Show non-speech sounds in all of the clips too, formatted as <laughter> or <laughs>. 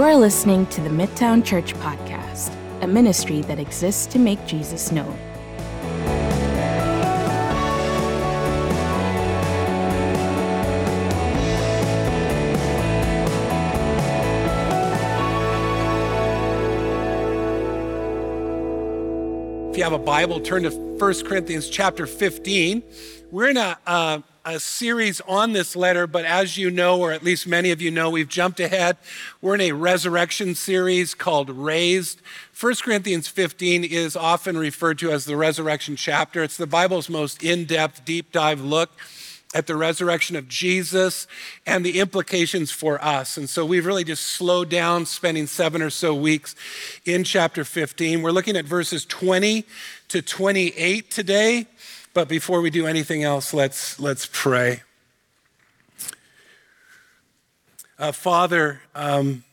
You are listening to the Midtown Church Podcast, a ministry that exists to make Jesus known. If you have a Bible, turn to 1 Corinthians chapter 15. We're in a, uh, a series on this letter, but as you know, or at least many of you know, we've jumped ahead. We're in a resurrection series called Raised. 1 Corinthians 15 is often referred to as the resurrection chapter. It's the Bible's most in depth, deep dive look at the resurrection of Jesus and the implications for us. And so we've really just slowed down, spending seven or so weeks in chapter 15. We're looking at verses 20 to 28 today. But before we do anything else, let's, let's pray. Uh, Father, um,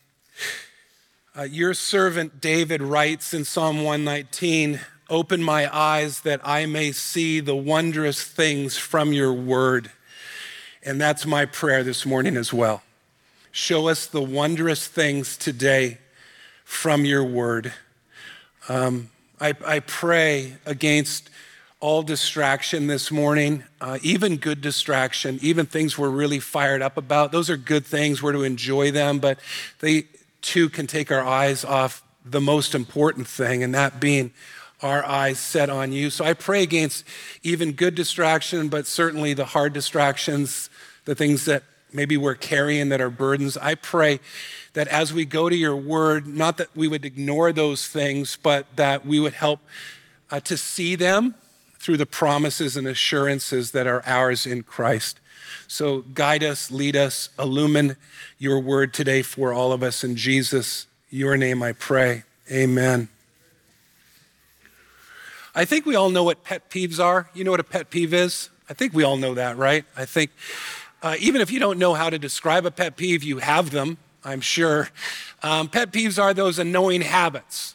uh, your servant David writes in Psalm 119 Open my eyes that I may see the wondrous things from your word. And that's my prayer this morning as well. Show us the wondrous things today from your word. Um, I, I, pray against all distraction this morning, uh, even good distraction, even things we're really fired up about. Those are good things. We're to enjoy them, but they too can take our eyes off the most important thing, and that being our eyes set on you. So I pray against even good distraction, but certainly the hard distractions, the things that maybe we're carrying that are burdens. I pray that as we go to your word, not that we would ignore those things, but that we would help uh, to see them through the promises and assurances that are ours in Christ. So guide us, lead us, illumine your word today for all of us. In Jesus, your name I pray. Amen. I think we all know what pet peeves are. You know what a pet peeve is? I think we all know that, right? I think uh, even if you don't know how to describe a pet peeve, you have them, I'm sure. Um, pet peeves are those annoying habits,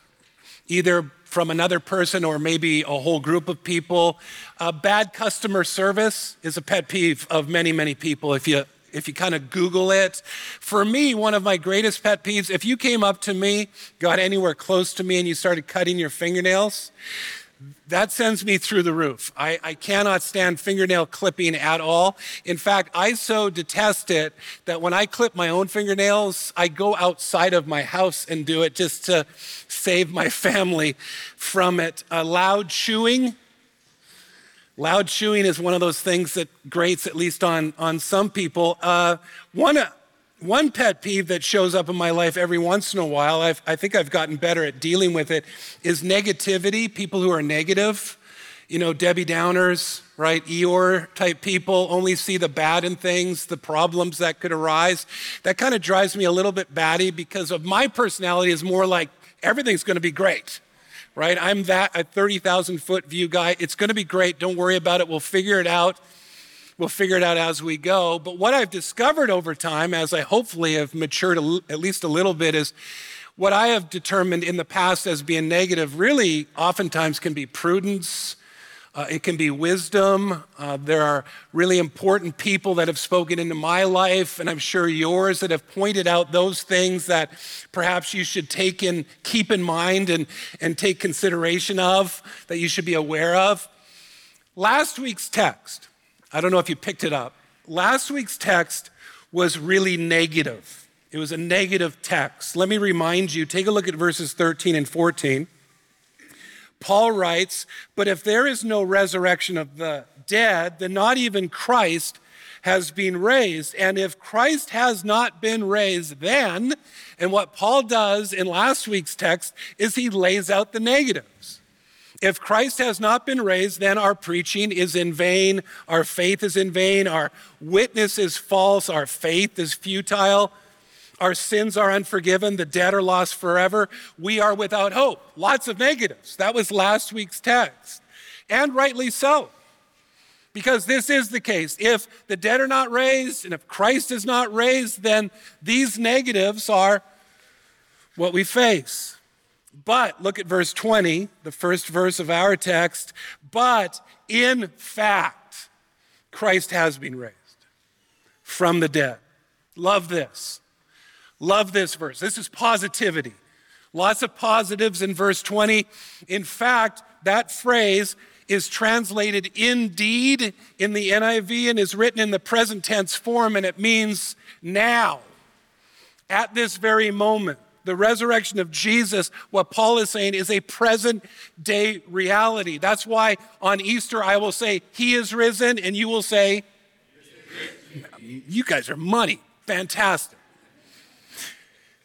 either from another person or maybe a whole group of people. Uh, bad customer service is a pet peeve of many, many people. If you if you kind of Google it. For me, one of my greatest pet peeves, if you came up to me, got anywhere close to me, and you started cutting your fingernails, that sends me through the roof. I, I, cannot stand fingernail clipping at all. In fact, I so detest it that when I clip my own fingernails, I go outside of my house and do it just to save my family from it. Uh, loud chewing. Loud chewing is one of those things that grates, at least on, on some people. Uh, one, one pet peeve that shows up in my life every once in a while, I've, i think I've gotten better at dealing with it, is negativity, people who are negative. You know, Debbie Downers, right? Eeyore type people only see the bad in things, the problems that could arise. That kind of drives me a little bit batty because of my personality is more like everything's going to be great, right? I'm that a 30,000 foot view guy. It's going to be great. Don't worry about it. We'll figure it out. We'll figure it out as we go. But what I've discovered over time, as I hopefully have matured at least a little bit, is what I have determined in the past as being negative really oftentimes can be prudence. Uh, it can be wisdom. Uh, there are really important people that have spoken into my life, and I'm sure yours, that have pointed out those things that perhaps you should take in, keep in mind and, and take consideration of, that you should be aware of. Last week's text, I don't know if you picked it up. Last week's text was really negative. It was a negative text. Let me remind you take a look at verses 13 and 14. Paul writes, But if there is no resurrection of the dead, then not even Christ has been raised. And if Christ has not been raised, then, and what Paul does in last week's text is he lays out the negatives. If Christ has not been raised, then our preaching is in vain, our faith is in vain, our witness is false, our faith is futile, our sins are unforgiven, the dead are lost forever, we are without hope. Lots of negatives. That was last week's text. And rightly so. Because this is the case. If the dead are not raised and if Christ is not raised, then these negatives are what we face. But look at verse 20, the first verse of our text. But in fact, Christ has been raised from the dead. Love this. Love this verse. This is positivity. Lots of positives in verse 20. In fact, that phrase is translated indeed in the NIV and is written in the present tense form, and it means now, at this very moment. The resurrection of Jesus, what Paul is saying, is a present day reality. That's why on Easter I will say, He is risen, and you will say, You guys are money. Fantastic.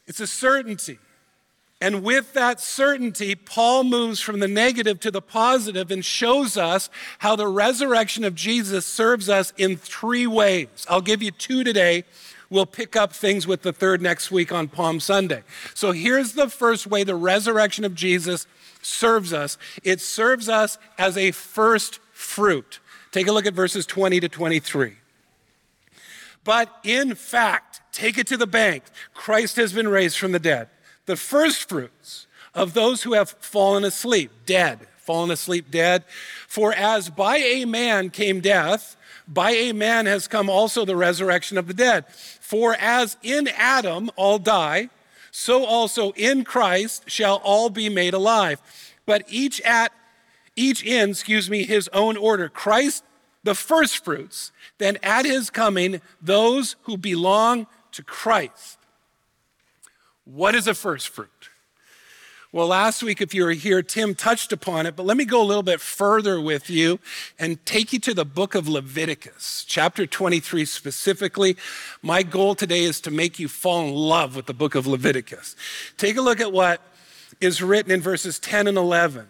It's a certainty. And with that certainty, Paul moves from the negative to the positive and shows us how the resurrection of Jesus serves us in three ways. I'll give you two today. We'll pick up things with the third next week on Palm Sunday. So here's the first way the resurrection of Jesus serves us it serves us as a first fruit. Take a look at verses 20 to 23. But in fact, take it to the bank. Christ has been raised from the dead the first fruits of those who have fallen asleep, dead, fallen asleep, dead. For as by a man came death, by a man has come also the resurrection of the dead. For as in Adam all die, so also in Christ shall all be made alive. But each at each in, excuse me, his own order. Christ the first fruits, then at his coming, those who belong to Christ. What is a first fruit? Well, last week, if you were here, Tim touched upon it, but let me go a little bit further with you and take you to the book of Leviticus, chapter 23 specifically. My goal today is to make you fall in love with the book of Leviticus. Take a look at what is written in verses 10 and 11.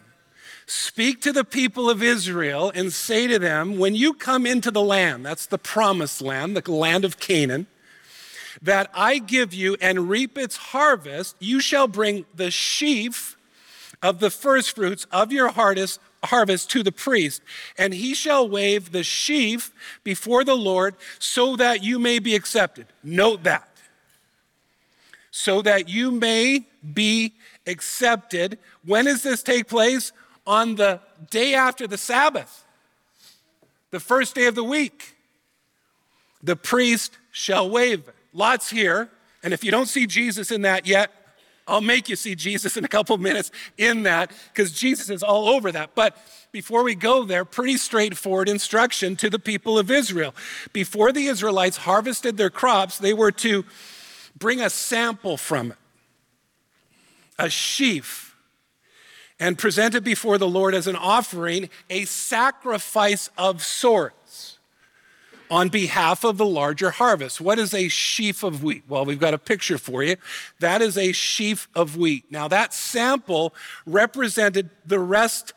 Speak to the people of Israel and say to them, when you come into the land, that's the promised land, the land of Canaan, that I give you and reap its harvest, you shall bring the sheaf of the firstfruits of your harvest, harvest to the priest, and he shall wave the sheaf before the Lord so that you may be accepted. Note that. So that you may be accepted. When does this take place? On the day after the Sabbath, the first day of the week. The priest shall wave. Lots here. And if you don't see Jesus in that yet, I'll make you see Jesus in a couple minutes in that because Jesus is all over that. But before we go there, pretty straightforward instruction to the people of Israel. Before the Israelites harvested their crops, they were to bring a sample from it, a sheaf, and present it before the Lord as an offering, a sacrifice of sorts on behalf of the larger harvest. What is a sheaf of wheat? Well, we've got a picture for you. That is a sheaf of wheat. Now, that sample represented the rest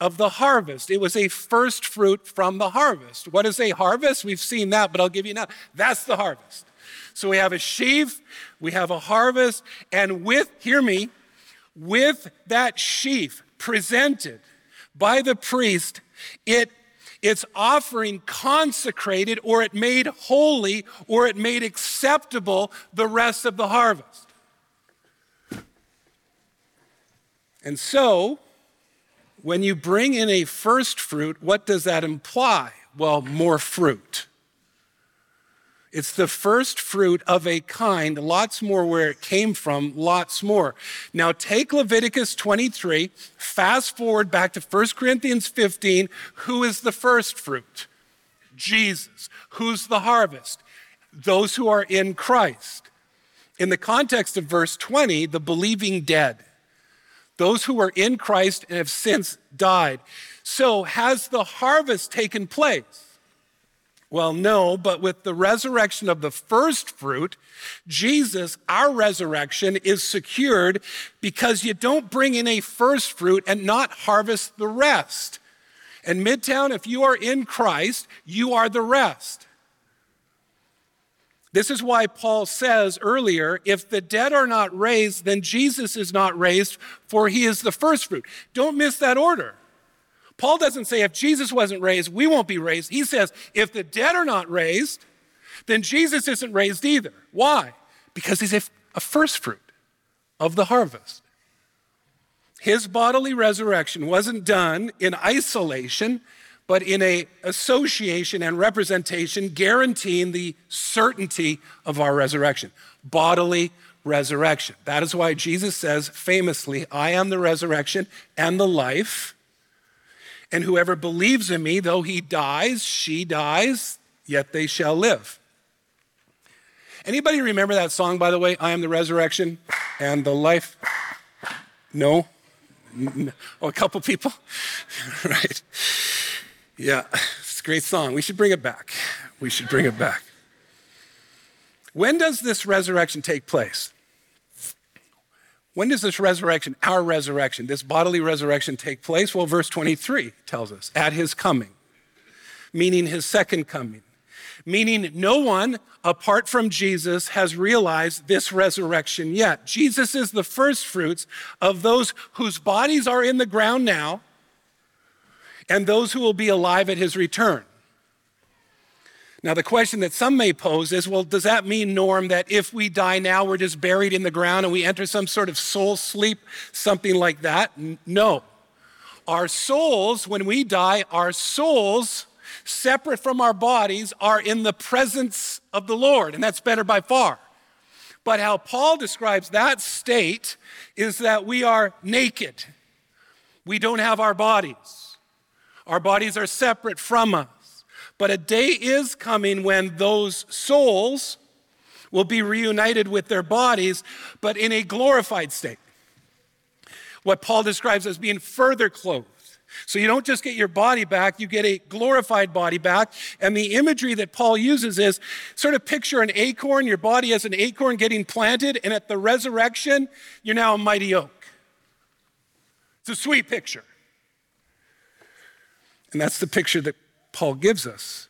of the harvest. It was a first fruit from the harvest. What is a harvest? We've seen that, but I'll give you now. That's the harvest. So we have a sheaf, we have a harvest, and with, hear me, with that sheaf presented by the priest, it its offering consecrated or it made holy or it made acceptable the rest of the harvest. And so, when you bring in a first fruit, what does that imply? Well, more fruit. It's the first fruit of a kind, lots more where it came from, lots more. Now take Leviticus 23, fast forward back to 1 Corinthians 15. Who is the first fruit? Jesus. Who's the harvest? Those who are in Christ. In the context of verse 20, the believing dead. Those who are in Christ and have since died. So has the harvest taken place? Well, no, but with the resurrection of the first fruit, Jesus, our resurrection, is secured because you don't bring in a first fruit and not harvest the rest. And Midtown, if you are in Christ, you are the rest. This is why Paul says earlier if the dead are not raised, then Jesus is not raised, for he is the first fruit. Don't miss that order. Paul doesn't say if Jesus wasn't raised, we won't be raised. He says if the dead are not raised, then Jesus isn't raised either. Why? Because he's a, a first fruit of the harvest. His bodily resurrection wasn't done in isolation, but in a association and representation guaranteeing the certainty of our resurrection, bodily resurrection. That is why Jesus says famously, I am the resurrection and the life. And whoever believes in me, though he dies, she dies, yet they shall live. Anybody remember that song, by the way? I am the resurrection and the life? No? Oh, a couple people? <laughs> right. Yeah, it's a great song. We should bring it back. We should bring it back. When does this resurrection take place? When does this resurrection, our resurrection, this bodily resurrection take place? Well, verse 23 tells us at his coming, meaning his second coming, meaning no one apart from Jesus has realized this resurrection yet. Jesus is the first fruits of those whose bodies are in the ground now and those who will be alive at his return. Now, the question that some may pose is well, does that mean, Norm, that if we die now, we're just buried in the ground and we enter some sort of soul sleep, something like that? No. Our souls, when we die, our souls, separate from our bodies, are in the presence of the Lord, and that's better by far. But how Paul describes that state is that we are naked, we don't have our bodies. Our bodies are separate from us. But a day is coming when those souls will be reunited with their bodies, but in a glorified state. What Paul describes as being further clothed. So you don't just get your body back, you get a glorified body back. And the imagery that Paul uses is sort of picture an acorn, your body as an acorn getting planted, and at the resurrection, you're now a mighty oak. It's a sweet picture. And that's the picture that Paul gives us.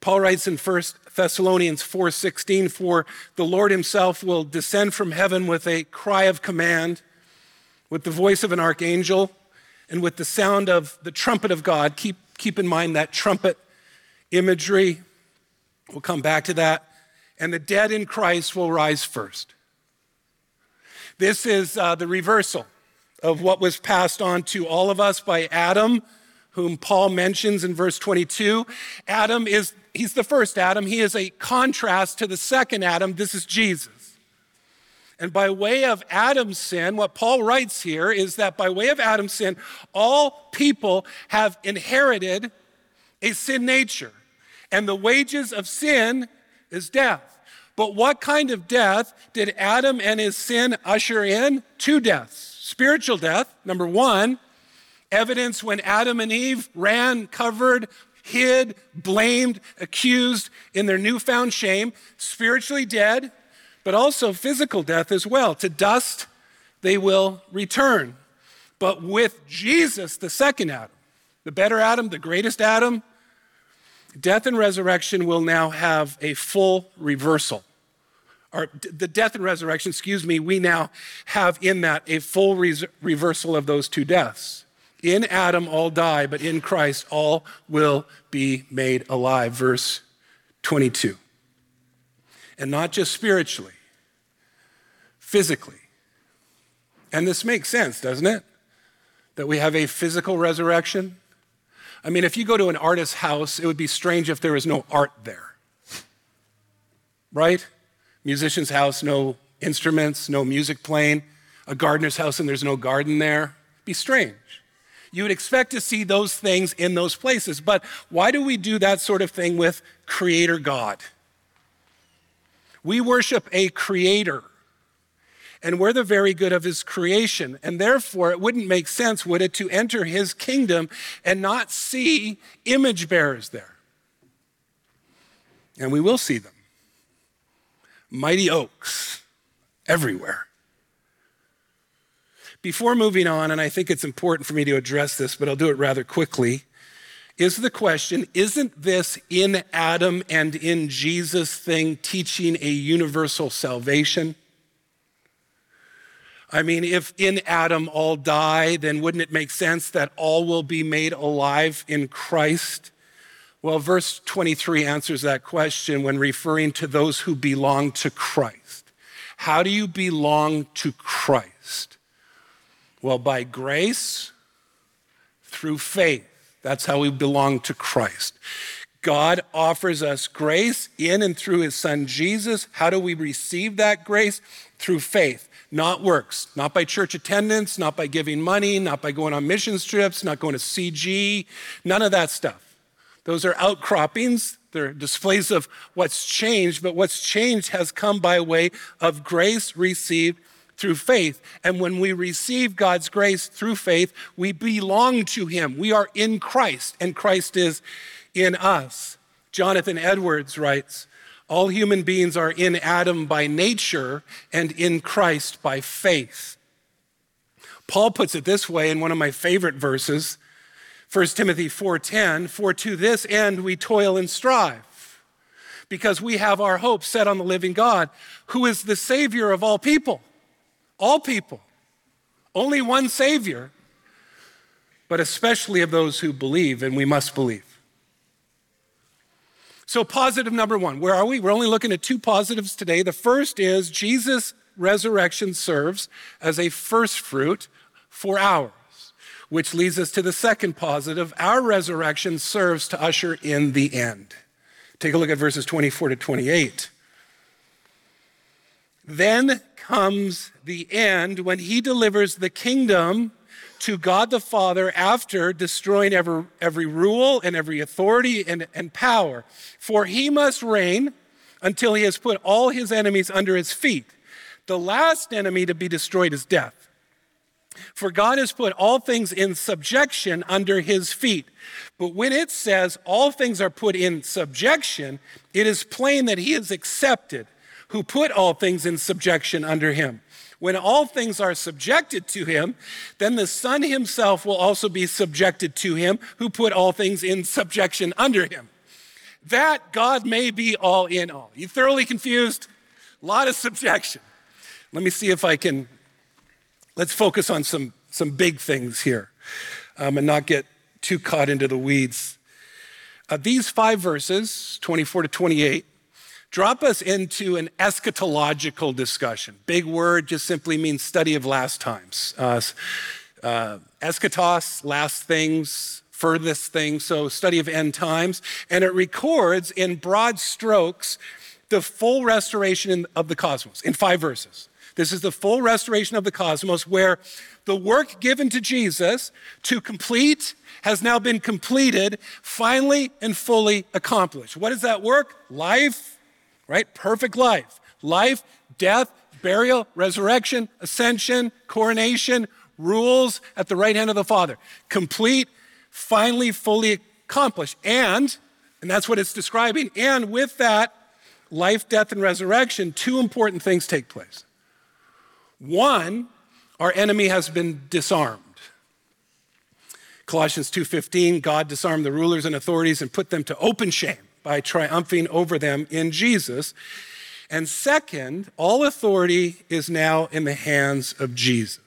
Paul writes in 1 Thessalonians 4:16 for the Lord himself will descend from heaven with a cry of command with the voice of an archangel and with the sound of the trumpet of God. Keep keep in mind that trumpet imagery. We'll come back to that. And the dead in Christ will rise first. This is uh, the reversal of what was passed on to all of us by Adam whom Paul mentions in verse 22. Adam is, he's the first Adam. He is a contrast to the second Adam. This is Jesus. And by way of Adam's sin, what Paul writes here is that by way of Adam's sin, all people have inherited a sin nature. And the wages of sin is death. But what kind of death did Adam and his sin usher in? Two deaths spiritual death, number one, evidence when Adam and Eve ran, covered, hid, blamed, accused in their newfound shame, spiritually dead, but also physical death as well. To dust they will return. But with Jesus, the second Adam, the better Adam, the greatest Adam, death and resurrection will now have a full reversal. Or the death and resurrection, excuse me, we now have in that a full reversal of those two deaths. In Adam, all die, but in Christ, all will be made alive. Verse 22. And not just spiritually, physically. And this makes sense, doesn't it? That we have a physical resurrection. I mean, if you go to an artist's house, it would be strange if there was no art there. Right? Musician's house, no instruments, no music playing. A gardener's house, and there's no garden there. It'd be strange. You would expect to see those things in those places. But why do we do that sort of thing with Creator God? We worship a Creator, and we're the very good of His creation. And therefore, it wouldn't make sense, would it, to enter His kingdom and not see image bearers there? And we will see them mighty oaks everywhere. Before moving on, and I think it's important for me to address this, but I'll do it rather quickly, is the question Isn't this in Adam and in Jesus thing teaching a universal salvation? I mean, if in Adam all die, then wouldn't it make sense that all will be made alive in Christ? Well, verse 23 answers that question when referring to those who belong to Christ. How do you belong to Christ? Well, by grace, through faith. That's how we belong to Christ. God offers us grace in and through his son Jesus. How do we receive that grace? Through faith, not works, not by church attendance, not by giving money, not by going on mission trips, not going to CG, none of that stuff. Those are outcroppings, they're displays of what's changed, but what's changed has come by way of grace received through faith. And when we receive God's grace through faith, we belong to Him. We are in Christ, and Christ is in us. Jonathan Edwards writes All human beings are in Adam by nature and in Christ by faith. Paul puts it this way in one of my favorite verses 1 Timothy 4:10 For to this end we toil and strive because we have our hope set on the living God who is the savior of all people all people only one savior but especially of those who believe and we must believe so, positive number one, where are we? We're only looking at two positives today. The first is Jesus' resurrection serves as a first fruit for ours, which leads us to the second positive. Our resurrection serves to usher in the end. Take a look at verses 24 to 28. Then comes the end when he delivers the kingdom to God the Father after destroying every, every rule and every authority and, and power. For he must reign until he has put all his enemies under his feet. The last enemy to be destroyed is death. For God has put all things in subjection under his feet. But when it says all things are put in subjection, it is plain that he is accepted who put all things in subjection under him. When all things are subjected to him, then the Son himself will also be subjected to him who put all things in subjection under him. That God may be all in all. You thoroughly confused? A lot of subjection. Let me see if I can. Let's focus on some, some big things here um, and not get too caught into the weeds. Uh, these five verses, 24 to 28, drop us into an eschatological discussion. Big word just simply means study of last times. Uh, uh, eschatos, last things, furthest things, so study of end times. And it records in broad strokes the full restoration of the cosmos in five verses. This is the full restoration of the cosmos where the work given to Jesus to complete has now been completed, finally and fully accomplished. What is that work? Life, right? Perfect life. Life, death, burial, resurrection, ascension, coronation, rules at the right hand of the Father. Complete, finally, fully accomplished. And, and that's what it's describing, and with that, life, death, and resurrection, two important things take place. One, our enemy has been disarmed. Colossians 2:15 God disarmed the rulers and authorities and put them to open shame by triumphing over them in Jesus. And second, all authority is now in the hands of Jesus.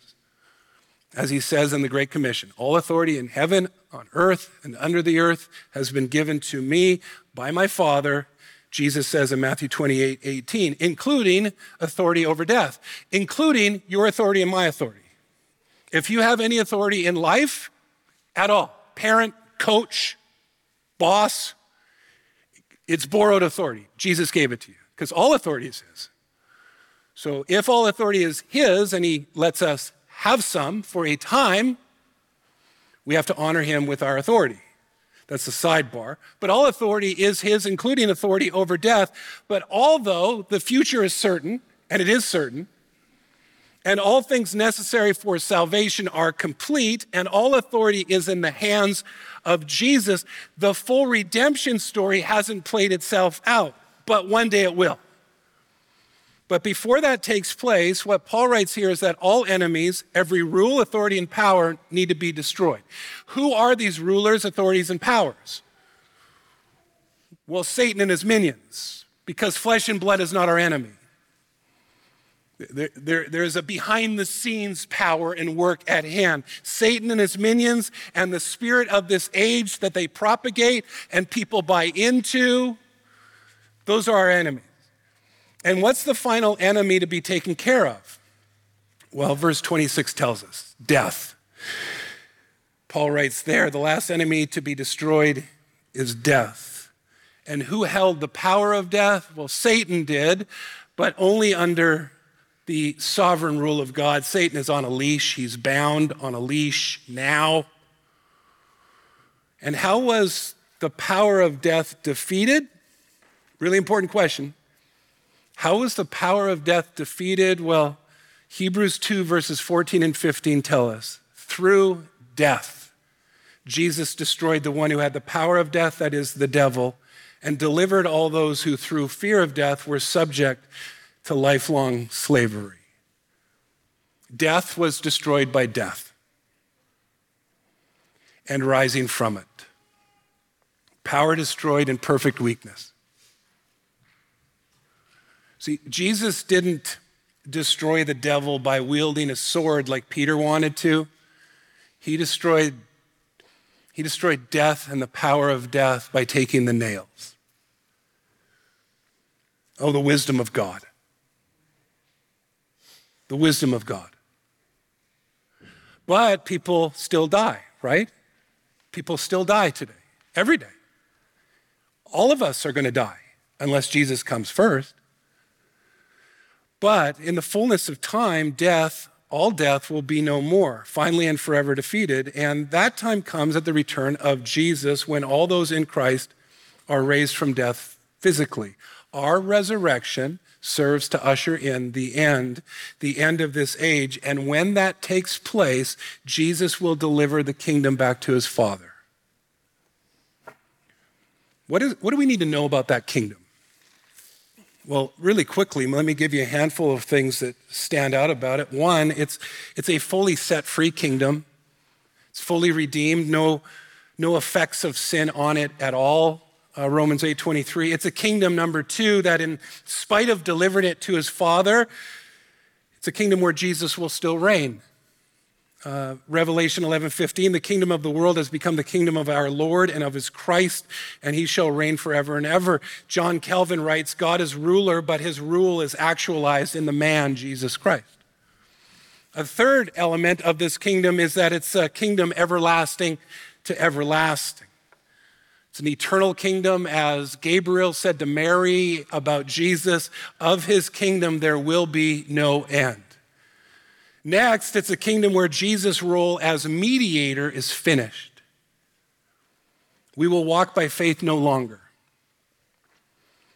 As he says in the Great Commission, all authority in heaven, on earth, and under the earth has been given to me by my Father. Jesus says in Matthew 28 18, including authority over death, including your authority and my authority. If you have any authority in life at all, parent, coach, boss, it's borrowed authority. Jesus gave it to you because all authority is His. So if all authority is His and He lets us have some for a time, we have to honor Him with our authority. That's the sidebar. But all authority is His, including authority over death. But although the future is certain, and it is certain, and all things necessary for salvation are complete, and all authority is in the hands of Jesus, the full redemption story hasn't played itself out, but one day it will. But before that takes place, what Paul writes here is that all enemies, every rule, authority, and power need to be destroyed. Who are these rulers, authorities, and powers? Well, Satan and his minions, because flesh and blood is not our enemy. There, there, there's a behind the scenes power and work at hand. Satan and his minions and the spirit of this age that they propagate and people buy into, those are our enemies. And what's the final enemy to be taken care of? Well, verse 26 tells us death. Paul writes there the last enemy to be destroyed is death. And who held the power of death? Well, Satan did, but only under the sovereign rule of God. Satan is on a leash, he's bound on a leash now. And how was the power of death defeated? Really important question. How was the power of death defeated? Well, Hebrews 2, verses 14 and 15 tell us through death, Jesus destroyed the one who had the power of death, that is, the devil, and delivered all those who, through fear of death, were subject to lifelong slavery. Death was destroyed by death and rising from it. Power destroyed in perfect weakness. See, Jesus didn't destroy the devil by wielding a sword like Peter wanted to. He destroyed, he destroyed death and the power of death by taking the nails. Oh, the wisdom of God. The wisdom of God. But people still die, right? People still die today, every day. All of us are going to die unless Jesus comes first. But in the fullness of time, death, all death will be no more, finally and forever defeated. And that time comes at the return of Jesus when all those in Christ are raised from death physically. Our resurrection serves to usher in the end, the end of this age. And when that takes place, Jesus will deliver the kingdom back to his Father. What, is, what do we need to know about that kingdom? Well, really quickly, let me give you a handful of things that stand out about it. One, it's, it's a fully set free kingdom. It's fully redeemed, no, no effects of sin on it at all. Uh, Romans 8:23. It's a kingdom number 2 that in spite of delivering it to his father, it's a kingdom where Jesus will still reign. Uh, Revelation 11:15, the kingdom of the world has become the kingdom of our Lord and of his Christ, and he shall reign forever and ever. John Calvin writes God is ruler, but his rule is actualized in the man, Jesus Christ. A third element of this kingdom is that it's a kingdom everlasting to everlasting. It's an eternal kingdom, as Gabriel said to Mary about Jesus, of his kingdom there will be no end. Next, it's a kingdom where Jesus' role as mediator is finished. We will walk by faith no longer,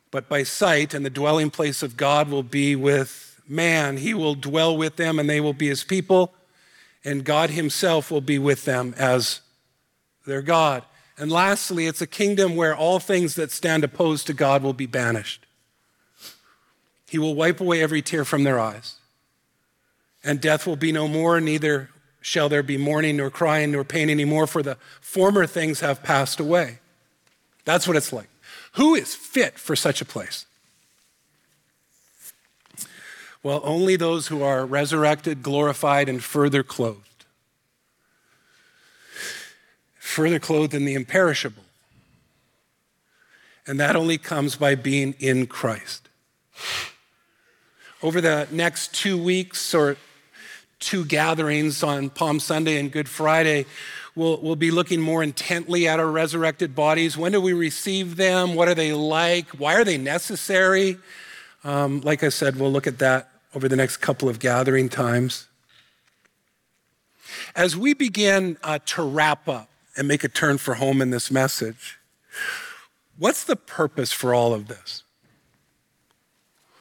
but by sight, and the dwelling place of God will be with man. He will dwell with them, and they will be his people, and God himself will be with them as their God. And lastly, it's a kingdom where all things that stand opposed to God will be banished. He will wipe away every tear from their eyes and death will be no more, neither shall there be mourning, nor crying, nor pain anymore, for the former things have passed away. That's what it's like. Who is fit for such a place? Well, only those who are resurrected, glorified, and further clothed. Further clothed in the imperishable. And that only comes by being in Christ. Over the next two weeks or two gatherings on Palm Sunday and Good Friday, we'll, we'll be looking more intently at our resurrected bodies. When do we receive them? What are they like? Why are they necessary? Um, like I said, we'll look at that over the next couple of gathering times. As we begin uh, to wrap up and make a turn for home in this message, what's the purpose for all of this?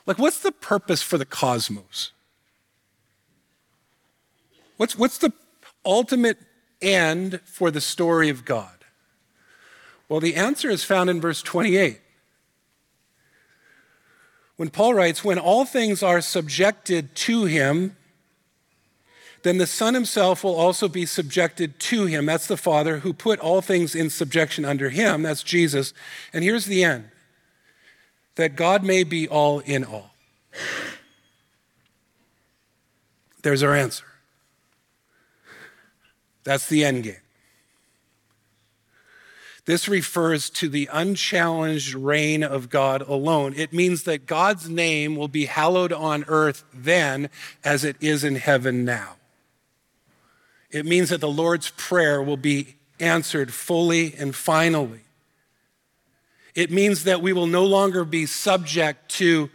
Like, what's the purpose for the cosmos? What's, what's the ultimate end for the story of God? Well, the answer is found in verse 28. When Paul writes, When all things are subjected to him, then the Son himself will also be subjected to him. That's the Father who put all things in subjection under him. That's Jesus. And here's the end that God may be all in all. There's our answer. That's the end game. This refers to the unchallenged reign of God alone. It means that God's name will be hallowed on earth then as it is in heaven now. It means that the Lord's Prayer will be answered fully and finally. It means that we will no longer be subject to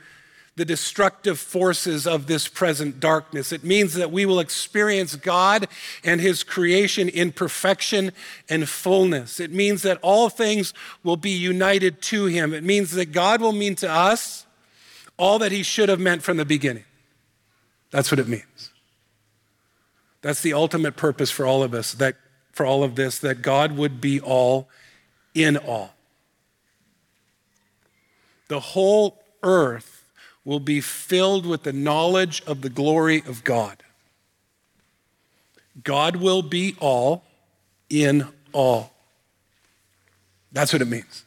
the destructive forces of this present darkness. It means that we will experience God and His creation in perfection and fullness. It means that all things will be united to Him. It means that God will mean to us all that He should have meant from the beginning. That's what it means. That's the ultimate purpose for all of us, that for all of this, that God would be all in all. The whole earth will be filled with the knowledge of the glory of God. God will be all in all. That's what it means.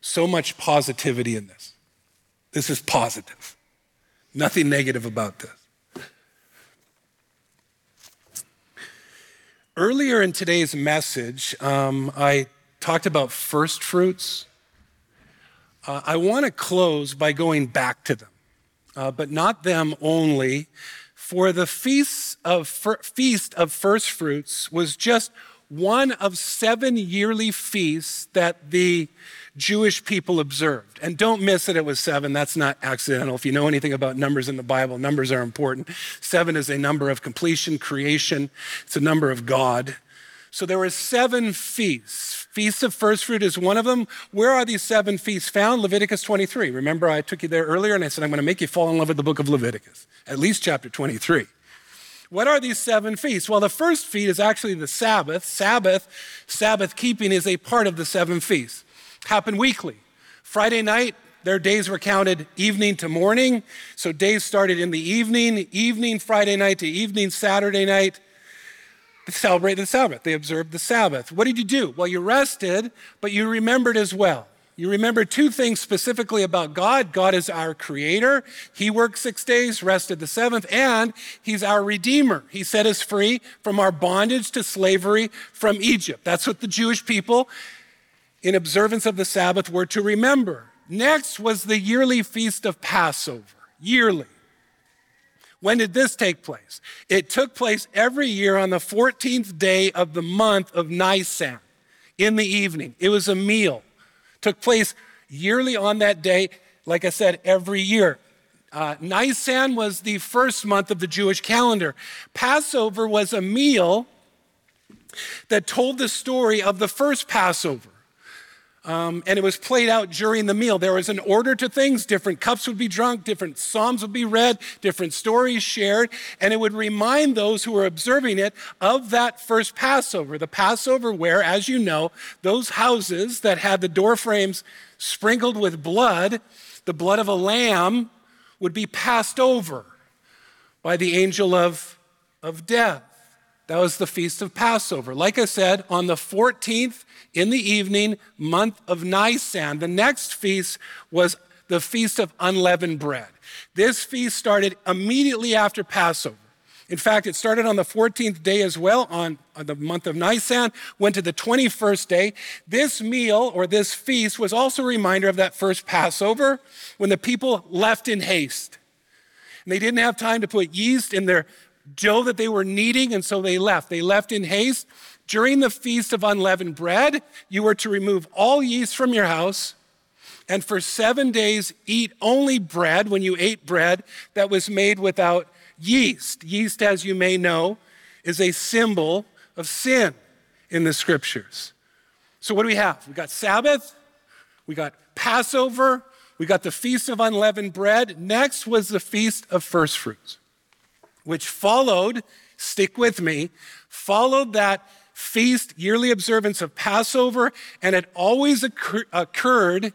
So much positivity in this. This is positive. Nothing negative about this. Earlier in today's message, um, I talked about first fruits uh, I want to close by going back to them, uh, but not them only. For the of, feast of first fruits was just one of seven yearly feasts that the Jewish people observed. And don't miss that it was seven. That's not accidental. If you know anything about numbers in the Bible, numbers are important. Seven is a number of completion, creation, it's a number of God. So there were seven feasts Feast of First Fruit is one of them. Where are these seven feasts found? Leviticus 23. Remember, I took you there earlier and I said, I'm going to make you fall in love with the book of Leviticus, at least chapter 23. What are these seven feasts? Well, the first feast is actually the Sabbath. Sabbath, Sabbath keeping is a part of the seven feasts. Happen weekly. Friday night, their days were counted evening to morning. So days started in the evening, evening Friday night to evening Saturday night. They celebrated the Sabbath. They observed the Sabbath. What did you do? Well, you rested, but you remembered as well. You remember two things specifically about God. God is our creator. He worked six days, rested the seventh, and He's our redeemer. He set us free from our bondage to slavery from Egypt. That's what the Jewish people, in observance of the Sabbath, were to remember. Next was the yearly feast of Passover. Yearly. When did this take place? It took place every year on the 14th day of the month of Nisan in the evening. It was a meal. Took place yearly on that day, like I said, every year. Uh, Nisan was the first month of the Jewish calendar. Passover was a meal that told the story of the first Passover. Um, and it was played out during the meal. There was an order to things. Different cups would be drunk, different psalms would be read, different stories shared, and it would remind those who were observing it of that first Passover. The Passover, where, as you know, those houses that had the door frames sprinkled with blood, the blood of a lamb, would be passed over by the angel of, of death. That was the feast of Passover. Like I said, on the 14th in the evening, month of Nisan, the next feast was the feast of unleavened bread. This feast started immediately after Passover. In fact, it started on the 14th day as well, on, on, the month of Nisan, went to the 21st day. This meal or this feast was also a reminder of that first Passover when the people left in haste. And they didn't have time to put yeast in their dough that they were kneading, and so they left. They left in haste. During the feast of unleavened bread, you were to remove all yeast from your house, and for seven days eat only bread when you ate bread that was made without yeast. Yeast, as you may know, is a symbol of sin in the scriptures. So, what do we have? We got Sabbath, we got Passover, we got the Feast of Unleavened Bread. Next was the Feast of First Fruits which followed, stick with me, followed that feast, yearly observance of Passover, and it always occur- occurred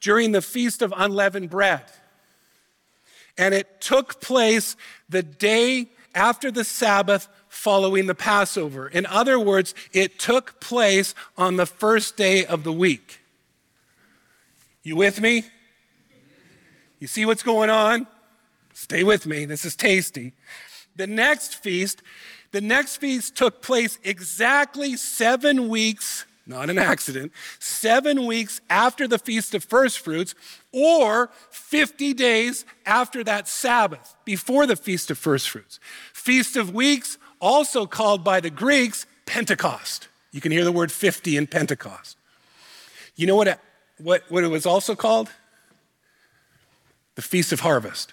during the Feast of Unleavened Bread. And it took place the day after the Sabbath following the Passover. In other words, it took place on the first day of the week. You with me? You see what's going on? Stay with me. This is tasty. The next feast, the next feast took place exactly seven weeks not an accident, seven weeks after the Feast of First Fruits, or 50 days after that Sabbath, before the Feast of First Fruits. Feast of Weeks, also called by the Greeks Pentecost. You can hear the word 50 in Pentecost. You know what it, what, what it was also called? The Feast of Harvest.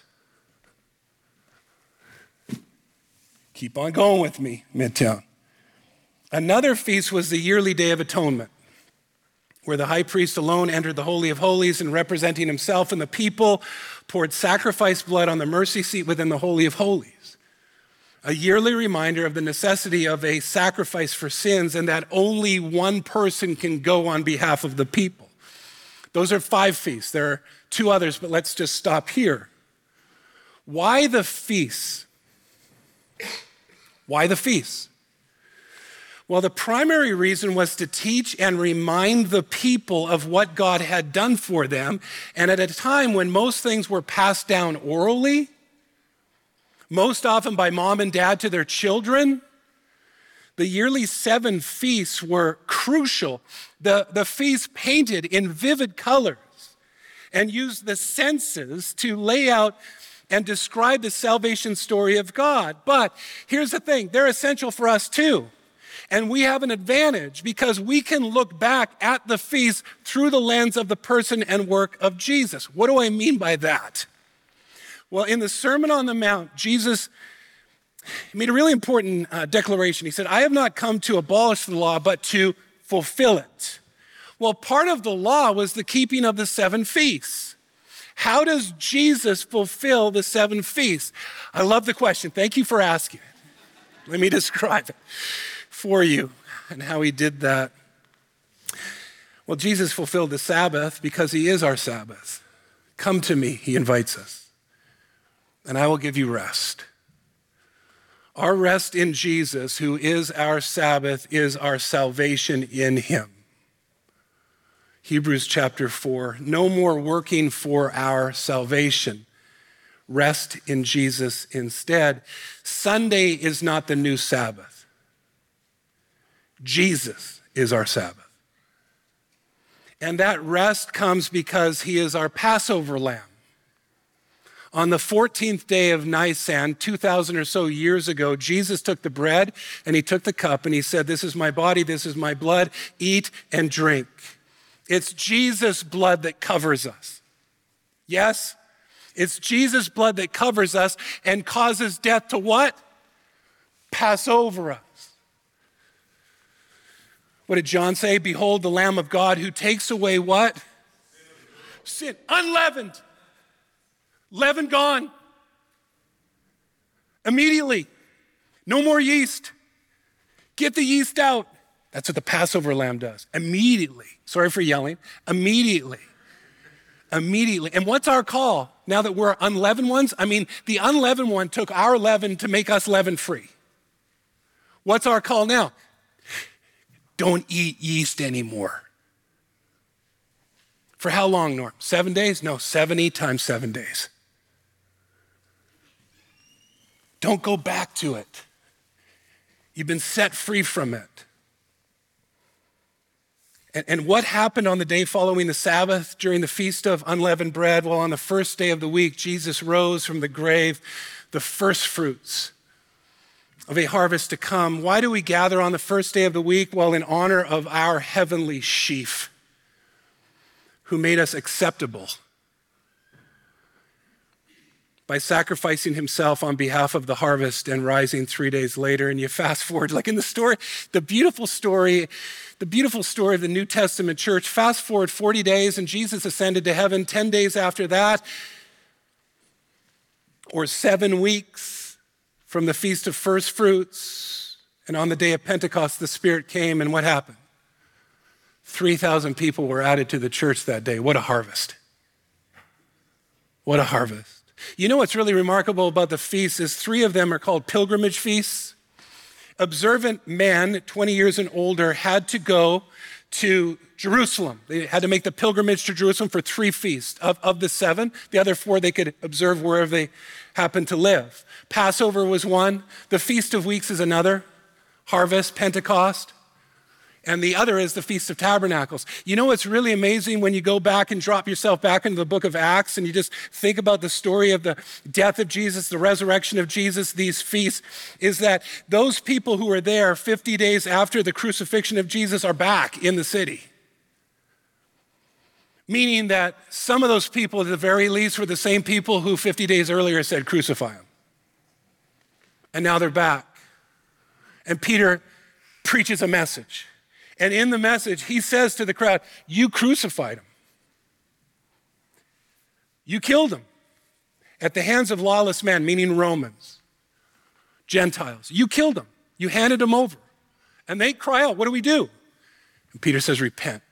Keep on going with me, Midtown. Another feast was the yearly Day of Atonement, where the high priest alone entered the Holy of Holies and representing himself and the people poured sacrifice blood on the mercy seat within the Holy of Holies. A yearly reminder of the necessity of a sacrifice for sins and that only one person can go on behalf of the people. Those are five feasts. There are two others, but let's just stop here. Why the feasts? Why the feasts? Well, the primary reason was to teach and remind the people of what God had done for them. And at a time when most things were passed down orally, most often by mom and dad to their children, the yearly seven feasts were crucial. The, the feasts painted in vivid colors and used the senses to lay out and describe the salvation story of God. But here's the thing they're essential for us too. And we have an advantage because we can look back at the feast through the lens of the person and work of Jesus. What do I mean by that? Well, in the Sermon on the Mount, Jesus made a really important uh, declaration. He said, I have not come to abolish the law, but to fulfill it. Well, part of the law was the keeping of the seven feasts. How does Jesus fulfill the seven feasts? I love the question. Thank you for asking. Let me <laughs> describe it for you and how he did that. Well, Jesus fulfilled the Sabbath because he is our Sabbath. Come to me, he invites us, and I will give you rest. Our rest in Jesus, who is our Sabbath, is our salvation in him. Hebrews chapter 4. No more working for our salvation. Rest in Jesus instead. Sunday is not the new Sabbath. Jesus is our Sabbath. And that rest comes because he is our Passover lamb. On the 14th day of Nisan, 2,000 or so years ago, Jesus took the bread and he took the cup and he said, This is my body, this is my blood, eat and drink. It's Jesus' blood that covers us. Yes? It's Jesus' blood that covers us and causes death to what? Pass over us. What did John say? Behold the Lamb of God who takes away what? Sin. Unleavened. Leaven gone. Immediately. No more yeast. Get the yeast out. That's what the Passover lamb does. Immediately. Sorry for yelling. Immediately. Immediately. And what's our call now that we're unleavened ones? I mean, the unleavened one took our leaven to make us leaven free. What's our call now? Don't eat yeast anymore. For how long, Norm? Seven days? No, 70 times seven days. Don't go back to it. You've been set free from it. And, what happened on the day following the Sabbath during the Feast of Unleavened Bread? Well, on the first day of the week, Jesus rose from the grave, the first fruits of a harvest to come. Why do we gather on the first day of the week? Well, in honor of our heavenly sheaf who made us acceptable by sacrificing himself on behalf of the harvest and rising three days later. And you fast forward, like in the story, the beautiful story, the beautiful story of the New Testament church. Fast forward 40 days, and Jesus ascended to heaven. 10 days after that, or seven weeks from the Feast of First Fruits, and on the day of Pentecost, the Spirit came, and what happened? 3,000 people were added to the church that day. What a harvest! What a harvest. You know what's really remarkable about the feasts is three of them are called pilgrimage feasts. Observant men, 20 years and older, had to go to Jerusalem. They had to make the pilgrimage to Jerusalem for three feasts. Of, of the seven, the other four they could observe wherever they happened to live. Passover was one, the Feast of Weeks is another, harvest, Pentecost. And the other is the Feast of Tabernacles. You know what's really amazing when you go back and drop yourself back into the book of Acts and you just think about the story of the death of Jesus, the resurrection of Jesus, these feasts, is that those people who were there 50 days after the crucifixion of Jesus are back in the city. Meaning that some of those people, at the very least, were the same people who 50 days earlier said, Crucify him. And now they're back. And Peter preaches a message. And in the message, he says to the crowd, You crucified him. You killed him at the hands of lawless men, meaning Romans, Gentiles. You killed him. You handed him over. And they cry out, What do we do? And Peter says, Repent.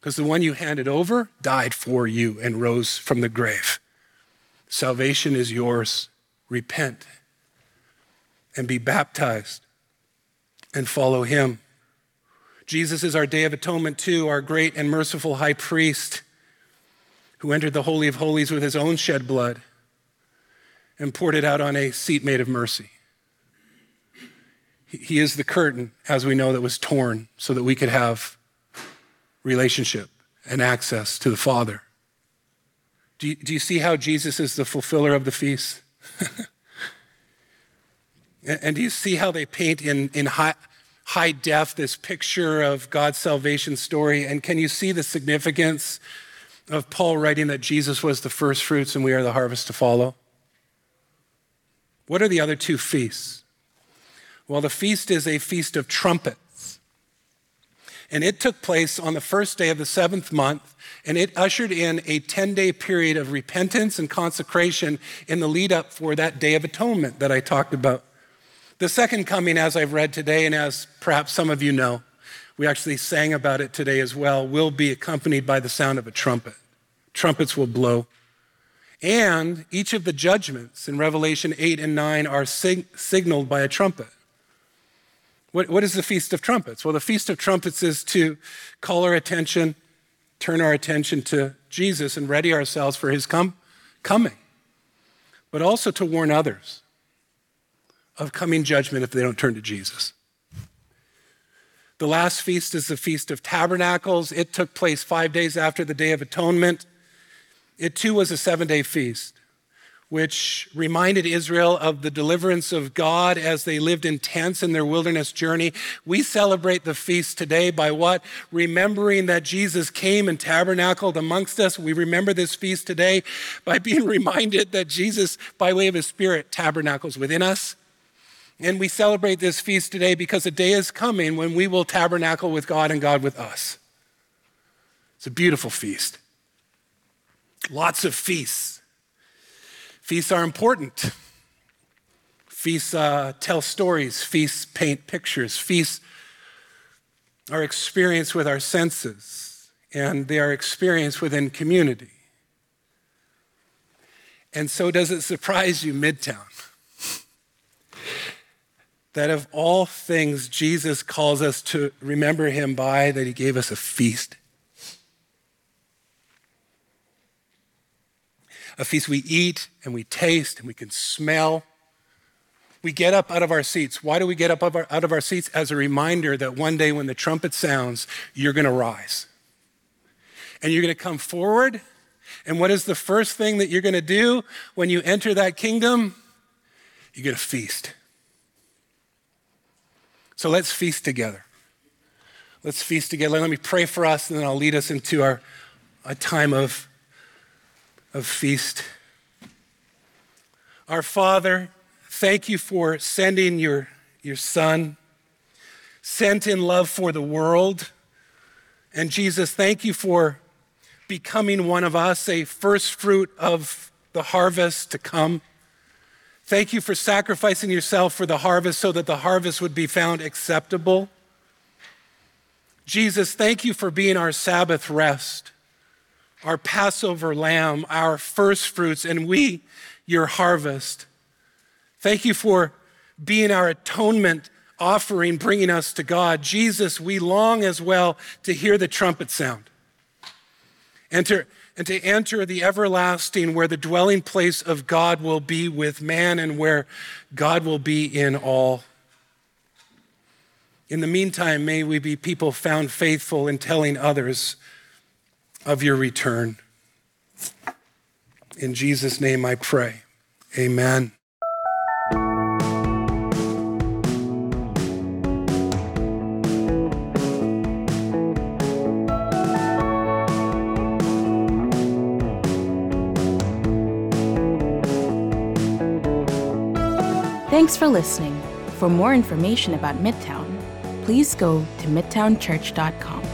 Because the one you handed over died for you and rose from the grave. Salvation is yours. Repent and be baptized and follow him. Jesus is our day of atonement, too, our great and merciful high priest who entered the Holy of Holies with his own shed blood and poured it out on a seat made of mercy. He is the curtain, as we know, that was torn so that we could have relationship and access to the Father. Do you, do you see how Jesus is the fulfiller of the feast? <laughs> And do you see how they paint in, in high, high def this picture of God's salvation story? And can you see the significance of Paul writing that Jesus was the first fruits and we are the harvest to follow? What are the other two feasts? Well, the feast is a feast of trumpets. And it took place on the first day of the seventh month, and it ushered in a 10 day period of repentance and consecration in the lead up for that day of atonement that I talked about. The second coming, as I've read today, and as perhaps some of you know, we actually sang about it today as well, will be accompanied by the sound of a trumpet. Trumpets will blow. And each of the judgments in Revelation 8 and 9 are sig- signaled by a trumpet. What, what is the Feast of Trumpets? Well, the Feast of Trumpets is to call our attention, turn our attention to Jesus, and ready ourselves for his com- coming, but also to warn others of coming judgment if they don't turn to Jesus. The last feast is the Feast of Tabernacles. It took place five days after the Day of Atonement. It too was a seven day feast, which reminded Israel of the deliverance of God as they lived in tents in their wilderness journey. We celebrate the feast today by what? Remembering that Jesus came and tabernacled amongst us. We remember this feast today by being <laughs> reminded that Jesus, by way of his Spirit, tabernacles within us and we celebrate this feast today because a day is coming when we will tabernacle with God and God with us. It's a beautiful feast. Lots of feasts. Feasts are important. Feasts uh, tell stories, feasts paint pictures, feasts are experienced with our senses, and they are experienced within community. And so, does it surprise you, Midtown? That of all things Jesus calls us to remember him by, that he gave us a feast. A feast we eat and we taste and we can smell. We get up out of our seats. Why do we get up out of our seats? As a reminder that one day when the trumpet sounds, you're going to rise. And you're going to come forward. And what is the first thing that you're going to do when you enter that kingdom? You're going to feast. So let's feast together. Let's feast together. Let me pray for us, and then I'll lead us into our a time of, of feast. Our Father, thank you for sending your, your Son, sent in love for the world. And Jesus, thank you for becoming one of us, a first fruit of the harvest to come. Thank you for sacrificing yourself for the harvest so that the harvest would be found acceptable. Jesus, thank you for being our Sabbath rest, our Passover lamb, our first fruits, and we, your harvest. Thank you for being our atonement offering, bringing us to God. Jesus, we long as well to hear the trumpet sound and to and to enter the everlasting where the dwelling place of God will be with man and where God will be in all. In the meantime, may we be people found faithful in telling others of your return. In Jesus' name I pray. Amen. Thanks for listening. For more information about Midtown, please go to midtownchurch.com.